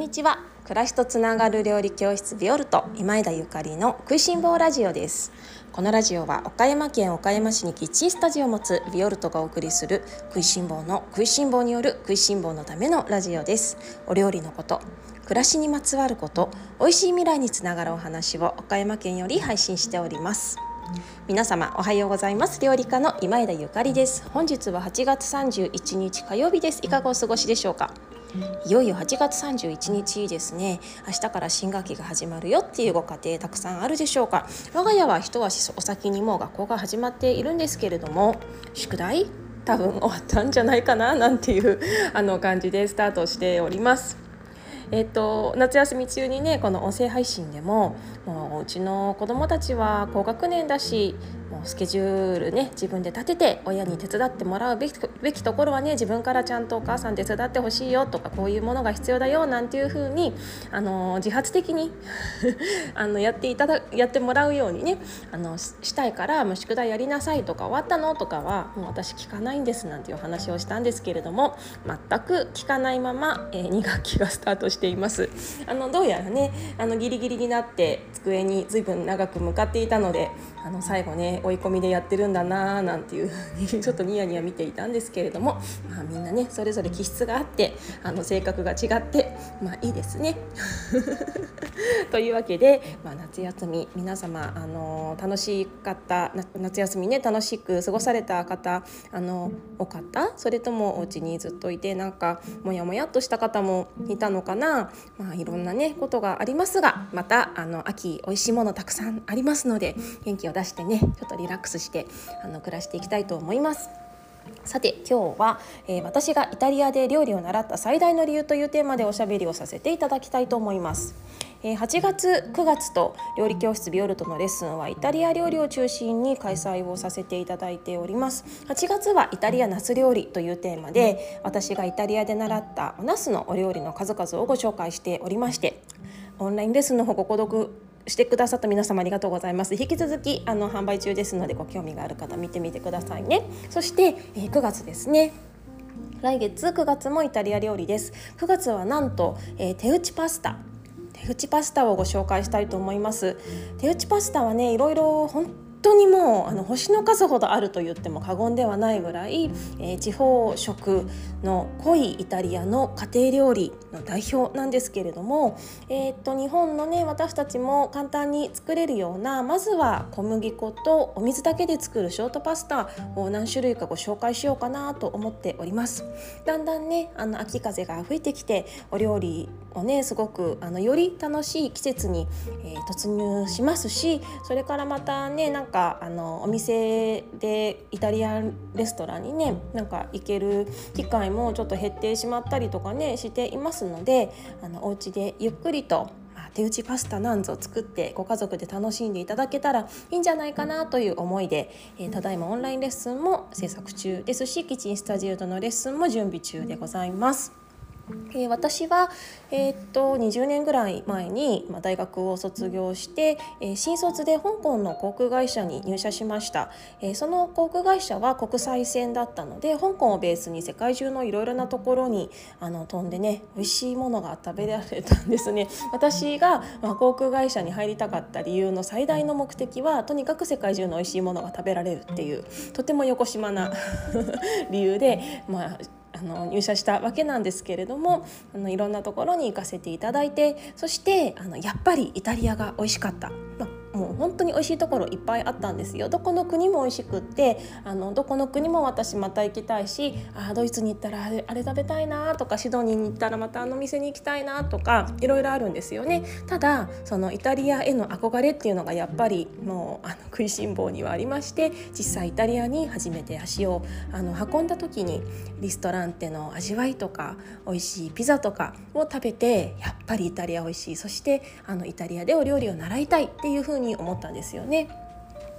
んにちは。暮らしとつながる料理教室ビオルト今枝ゆかりの食いしん坊ラジオです。このラジオは岡山県岡山市にキッチンスタジオを持つビオルトがお送りする食いしん坊の食いしん坊による食いしん坊のためのラジオです。お料理のこと暮らしにまつわること美味しい未来につながるお話を岡山県より配信しております。皆様おはようございます。料理家の今枝ゆかりです。本日は8月31日火曜日です。いかがお過ごしでしょうか？いよいよ8月31日ですね明日から新学期が始まるよっていうご家庭たくさんあるでしょうか我が家は一足お先にもう学校が始まっているんですけれども宿題多分終わったんじゃないかななんていうあの感じでスタートしております。えっと、夏休み中にねこの音声配信でももううちの子どもたちは高学年だしもうスケジュールね自分で立てて親に手伝ってもらうべきべきところはね自分からちゃんとお母さん手伝ってほしいよとかこういうものが必要だよなんていうふうにあの自発的に あのやっていただやってもらうようにねあのしたいからもう宿題やりなさいとか終わったのとかはもう私聞かないんですなんていう話をしたんですけれども全く聞かないまま、えー、2学期がスタートしてています。あのどうやらねあのギリギリになって机に随分長く向かっていたのであの最後ね追い込みでやってるんだなーなんていうふうに ちょっとニヤニヤ見ていたんですけれども、まあ、みんなねそれぞれ気質があってあの性格が違ってまあいいですね。というわけで、まあ、夏休み皆様あの楽しかった夏休みね楽しく過ごされた方あの多かった？それともお家にずっといてなんかモヤモヤっとした方もいたのかな、まあ、いろんなねことがありますがまたあの秋美味しいものたくさんありますので元気を出してねちょっとリラックスしてあの暮らしていきたいと思います。さて今日は、えー、私がイタリアで料理を習った最大の理由というテーマでおしゃべりをさせていただきたいと思います。えー、8月9月と料理教室ビオルトのレッスンはイタリア料理を中心に開催をさせていただいております8月はイタリアナス料理というテーマで私がイタリアで習ったおナスのお料理の数々をご紹介しておりましてオンラインレッスンの方ご購読してくださった皆様ありがとうございます。引き続きあの販売中ですのでご興味がある方見てみてくださいね。そして、えー、9月ですね。来月9月もイタリア料理です。9月はなんと、えー、手打ちパスタ。手打ちパスタをご紹介したいと思います。手打ちパスタはねいろいろ本当にもうあの星の数ほどあると言っても過言ではないぐらい、えー、地方食の濃いイタリアの家庭料理の代表なんですけれども、えー、っと日本のね私たちも簡単に作れるようなまずは小麦粉とお水だけで作るショートパスタを何種類かご紹介しようかなと思っております。だんだんねあの秋風が吹いてきてお料理をねすごくあのより楽しい季節に、えー、突入しますしそれからまたねなんかかあのお店でイタリアンレストランにねなんか行ける機会もちょっと減ってしまったりとかねしていますのであのお家でゆっくりと手打ちパスタなんぞ作ってご家族で楽しんでいただけたらいいんじゃないかなという思いで、えー、ただいまオンラインレッスンも制作中ですしキッチンスタジオとのレッスンも準備中でございます。えー、私は、えー、っと20年ぐらい前に、まあ、大学を卒業して、えー、新卒で香港の航空会社に入社しました、えその航空会社は国際線だったので香港をベースに世界中のいろいろなところにあの飛んでね美味しいものが食べられたんですね。私が、まあ、航空会社に入りたかった理由の最大の目的はとにかく世界中の美味しいものが食べられるっていうとても横島な 理由でまああの入社したわけなんですけれどもあのいろんなところに行かせていただいてそしてあのやっぱりイタリアが美味しかった。まあ本当に美味しいところいっぱいあったんですよ。どこの国も美味しくってあのどこの国も私また行きたいしあドイツに行ったらあれあれ食べたいなとかシドニーに行ったらまたあの店に行きたいなとかいろいろあるんですよね。ただそのイタリアへの憧れっていうのがやっぱりもうあの食いしん坊にはありまして実際イタリアに初めて足をあの運んだ時にリストランテの味わいとか美味しいピザとかを食べてやっぱりイタリア美味しい。そしてあのイタリアでお料理を習いたいっていうふうに思思ったんですよね。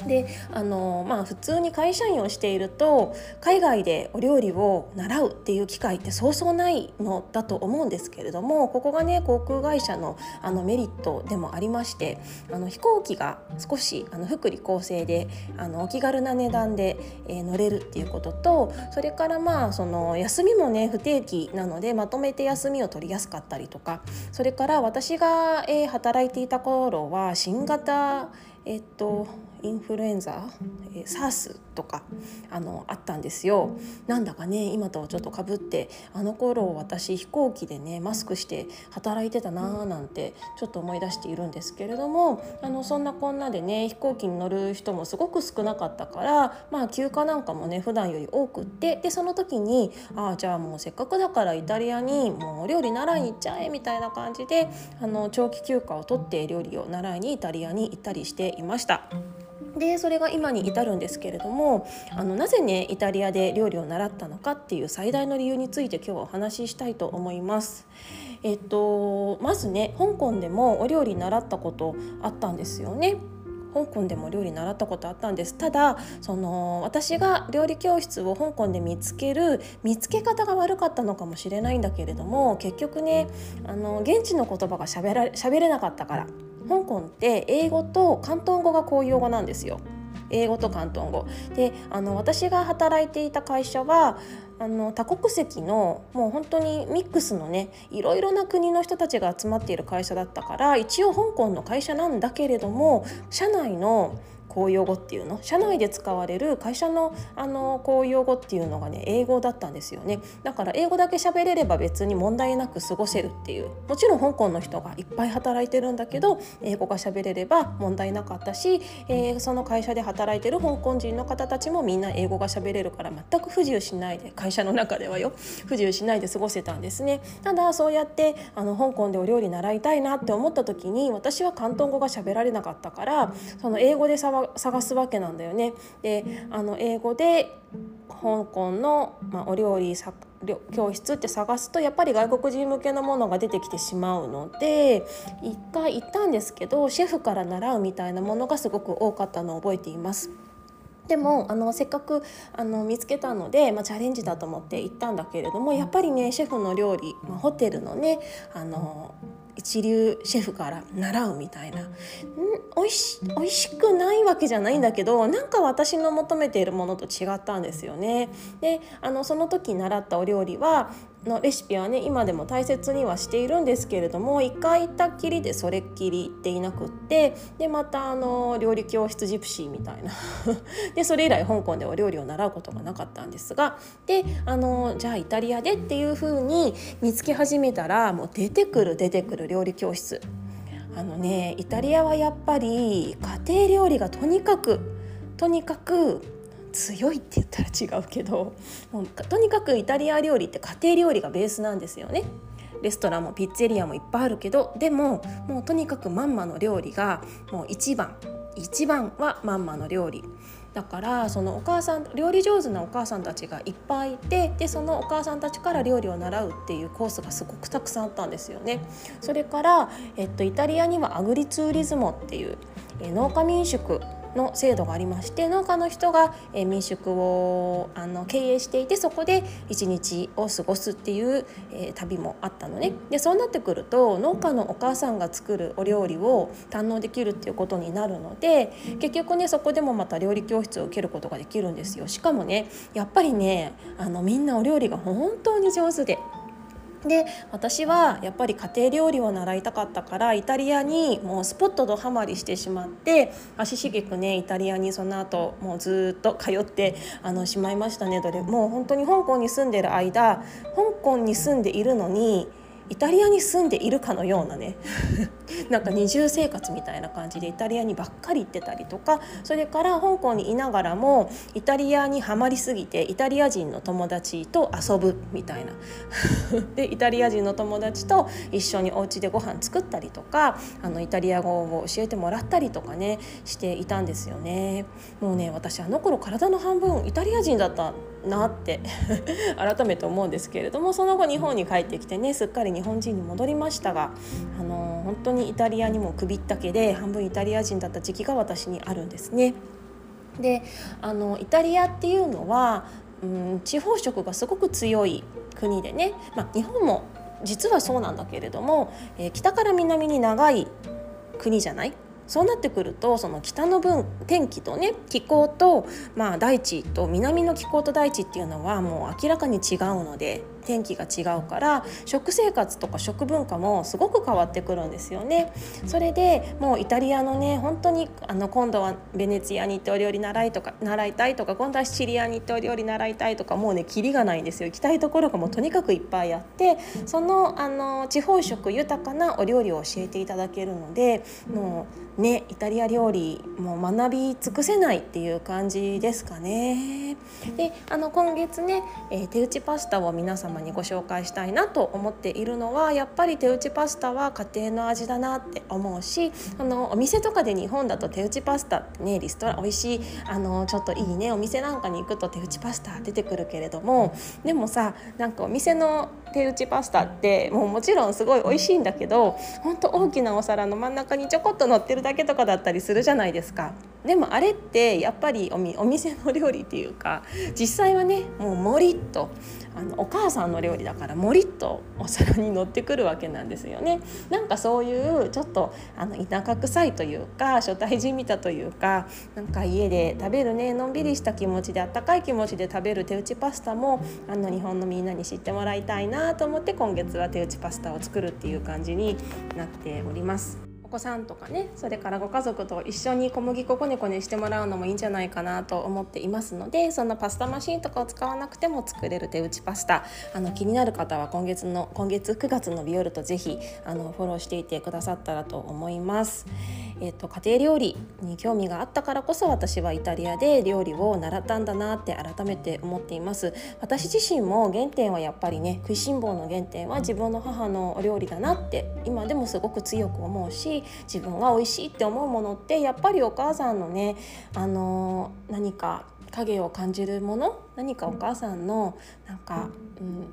であのまあ普通に会社員をしていると海外でお料理を習うっていう機会ってそうそうないのだと思うんですけれどもここがね航空会社のあのメリットでもありましてあの飛行機が少しあの福利厚生であのお気軽な値段で、えー、乗れるっていうこととそれからまあその休みもね不定期なのでまとめて休みを取りやすかったりとかそれから私が、えー、働いていた頃は新型えっとインフルエンザ、えー、SARS とかあのあったんですよ。なんだかね今とちょっとかぶってあの頃私飛行機でねマスクして働いてたなーなんてちょっと思い出しているんですけれどもあのそんなこんなでね飛行機に乗る人もすごく少なかったからまあ休暇なんかもね普段より多くってでその時にああじゃあもうせっかくだからイタリアにもうお料理習いに行っちゃえみたいな感じであの長期休暇を取って料理を習いにイタリアに行ったりしていました。でそれが今に至るんですけれどもあのなぜねイタリアで料理を習ったのかっていう最大の理由について今日はお話ししたいと思います。えっと、まずね香港でもお料理習ったことあったんですよね。香港でも料理習ったことあったんですただその私が料理教室を香港で見つける見つけ方が悪かったのかもしれないんだけれども結局ねあの現地の言葉がしゃべられなかったから香港って英語と広東語が公用語なんですよ。英語と広東語であの私が働いていた会社はあの多国籍のもう本当にミックスのねいろいろな国の人たちが集まっている会社だったから一応香港の会社なんだけれども社内の公用語っていうの？社内で使われる会社のあの公用語っていうのがね英語だったんですよね。だから英語だけ喋れれば別に問題なく過ごせるっていう。もちろん香港の人がいっぱい働いてるんだけど英語が喋れれば問題なかったし、えー、その会社で働いてる香港人の方たちもみんな英語が喋れるから全く不自由しないで会社の中ではよ。不自由しないで過ごせたんですね。ただそうやってあの香港でお料理習いたいなって思った時に私は広東語が喋られなかったからその英語で探すわけなんだよね。であの英語で香港の、まあ、お料理教室って探すとやっぱり外国人向けのものが出てきてしまうので一回行ったんですけどシェフから習うみたいなものがすごく多かったのを覚えています。でもあのせっかくあの見つけたので、まあ、チャレンジだと思って行ったんだけれどもやっぱりねシェフの料理、まあ、ホテルのねあの一流シェフから習うみたいなおいしおいしくないわけじゃないんだけどなんか私の求めているものと違ったんですよね。であのその時習ったお料理はのレシピはね今でも大切にはしているんですけれども一回行ったっきりでそれっきり行っていなくってでまたあの料理教室ジプシーみたいな。でそれ以来香港では料理を習うことがなかったんですがであのじゃあイタリアでっていう風に見つけ始めたらもう出てくる出てくる料理教室。あのねイタリアはやっぱり家庭料理がとにかくとにかく強いって言ったら違うけどもうとにかくイタリア料理って家庭料理がベースなんですよね。レストランもピッツェリアもいっぱいあるけどでももうとにかくまんまの料理がもう一番一番はまんまの料理だからそのお母さん料理上手なお母さんたちがいっぱいいてでそのお母さんたちから料理を習うっていうコースがすごくたくさんあったんですよね。それから、えっと、イタリアにはアグリツーリズモっていう、え農家民宿の制度がありまして農家の人が、え民宿をあの経営していてそこで一日を過ごすっていう、え旅もあったのね。でそうなってくると農家のお母さんが作るお料理を堪能できるっていうことになるので結局ねそこでもまた料理教室を受けることができるんですよ。しかもねやっぱりねあのみんなお料理が本当に上手でで私はやっぱり家庭料理を習いたかったからイタリアにもうスポットドハマりしてしまって足しげくねイタリアにその後もうずっと通ってあのしまいましたねどれもう本当に香港に住んでる間香港に住んでいるのにイタリアに住んでいるかのようなね なんか二重生活みたいな感じでイタリアにばっかり行ってたりとかそれから香港にいながらもイタリアにはまりすぎてイタリア人の友達と遊ぶみたいな でイタリア人の友達と一緒にお家でご飯作ったりとかあのイタリア語を教えてもらったりとかねしていたんですよね。もうね私あの頃体の半分イタリア人だったなって 改めて思うんですけれどもその後日本に帰ってきてねすっかり日本人に戻りましたがあの本当にイタリアにも首ったけで半分イタリア人だった時期が私にあるんですね。であのイタリアっていうのは、うん、地方色がすごく強い国でね、まあ、日本も実はそうなんだけれども、えー、北から南に長い国じゃない？そうなってくるとその北の分天気とね気候と、まあ、大地と南の気候と大地っていうのはもう明らかに違うので天気が違うから食生活とか食文化もすごく変わってくるんですよね。それでもうイタリアのね本当にあの今度はベネツィアに行ってお料理習いとか習いたいとか今度はシチリアに行ってお料理習いたいとかもうねキリがないんですよ行きたいところがもうとにかくいっぱいあってそのあの地方食豊かなお料理を教えていただけるのでもうねイタリア料理もう学び尽くせないっていう感じですかね。であの今月ね、えー、手打ちパスタを皆様様にご紹介したいなと思っているのはやっぱり手打ちパスタは家庭の味だなって思うしあのお店とかで日本だと手打ちパスタってねリストラ美味しいあのちょっといいねお店なんかに行くと手打ちパスタ出てくるけれどもでもさなんかお店の手打ちパスタってもうもちろんすごい美味しいんだけどほんと大きなお皿の真ん中にちょこっと乗ってるだけとかだったりするじゃないですか。でもあれってやっぱりお店の料理っていうか実際はねもうもりっとあのお母さんの料理だからもりっとお皿に乗ってくるわけなんですよね。なんかそういうちょっとあの田舎臭いというか初対人見たというかなんか家で食べるねのんびりした気持ちであったかい気持ちで食べる手打ちパスタもあの日本のみんなに知ってもらいたいなと思って今月は手打ちパスタを作るっていう感じになっております。子さんとかねそれからご家族と一緒に小麦粉こねこねしてもらうのもいいんじゃないかなと思っていますのでそんなパスタマシンとかを使わなくても作れる手打ちパスタあの気になる方は今月の今月9月のビオルとぜひあのフォローしていてくださったらと思います。えーと、家庭料理に興味があったからこそ私はイタリアで料理を習ったんだなって改めて思っています。私自身も原点はやっぱりね食いしん坊の原点は自分の母のお料理だなって今でもすごく強く思うし自分が美味しいって思うものってやっぱりお母さんのねあのー、何か影を感じるもの何かお母さんのなんか、うん、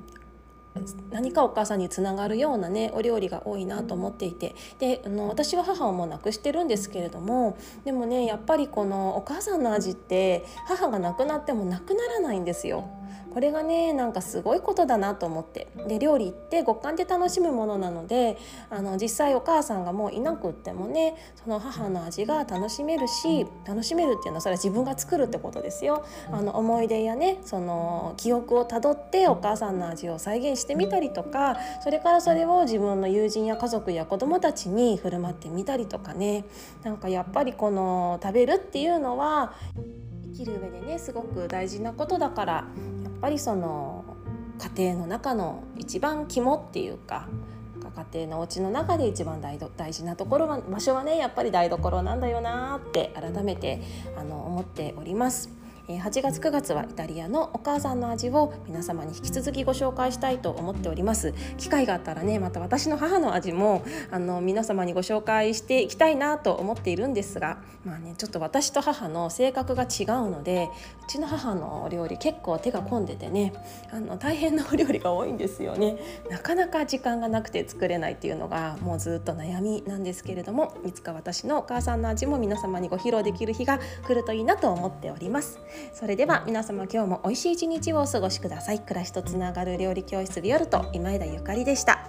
何かお母さんにつながるようなねお料理が多いなと思っていてであの私は母をもう亡くしてるんですけれどもでもねやっぱりこのお母さんの味って母が亡くなってもなくならないんですよ。これがねなんかすごいことだなと思ってで料理って五感で楽しむものなのであの実際お母さんがもういなくってもねその母の味が楽しめるし楽しめるっていうのはそれは自分が作るってことですよ。あの思い出やねその記憶をたどってお母さんの味を再現してみたりとかそれからそれを自分の友人や家族や子どもたちに振る舞ってみたりとかねなんかやっぱりこの食べるっていうのは生きる上でねすごく大事なことだからやっぱりその家庭の中の一番肝っていうか家庭のお家の中で一番大大事なところは場所はねやっぱり台所なんだよなって改めてあの思っております。8月9月はイタリアのお母さんの味を皆様に引き続きご紹介したいと思っております。機会があったらねまた私の母の味もあの皆様にご紹介していきたいなと思っているんですがまあねちょっと私と母の性格が違うのでうちの母のお料理結構手が込んでてねあの大変なお料理が多いんですよね。なかなか時間がなくて作れないっていうのがもうずっと悩みなんですけれどもいつか私のお母さんの味も皆様にご披露できる日が来るといいなと思っております。それでは皆様今日も美味しい一日をお過ごしください。暮らしとつながる料理教室ビオルト今枝ゆかりでした。